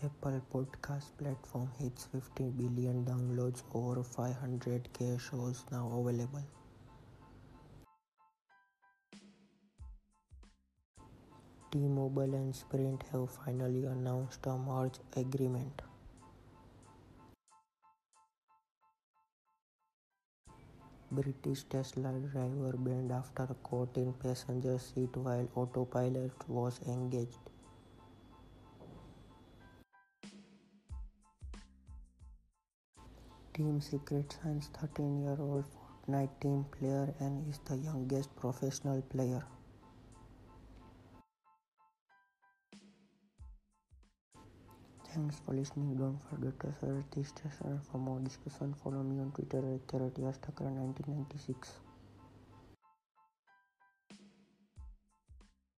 Apple podcast platform hits fifty billion downloads, over five hundred K shows now available. T-Mobile and Sprint have finally announced a merger agreement. British Tesla driver banned after caught in passenger seat while autopilot was engaged. Team Secret signs 13-year-old Fortnite team player and is the youngest professional player. Thanks for listening. Don't forget to share this station. For more discussion, follow me on Twitter at 1996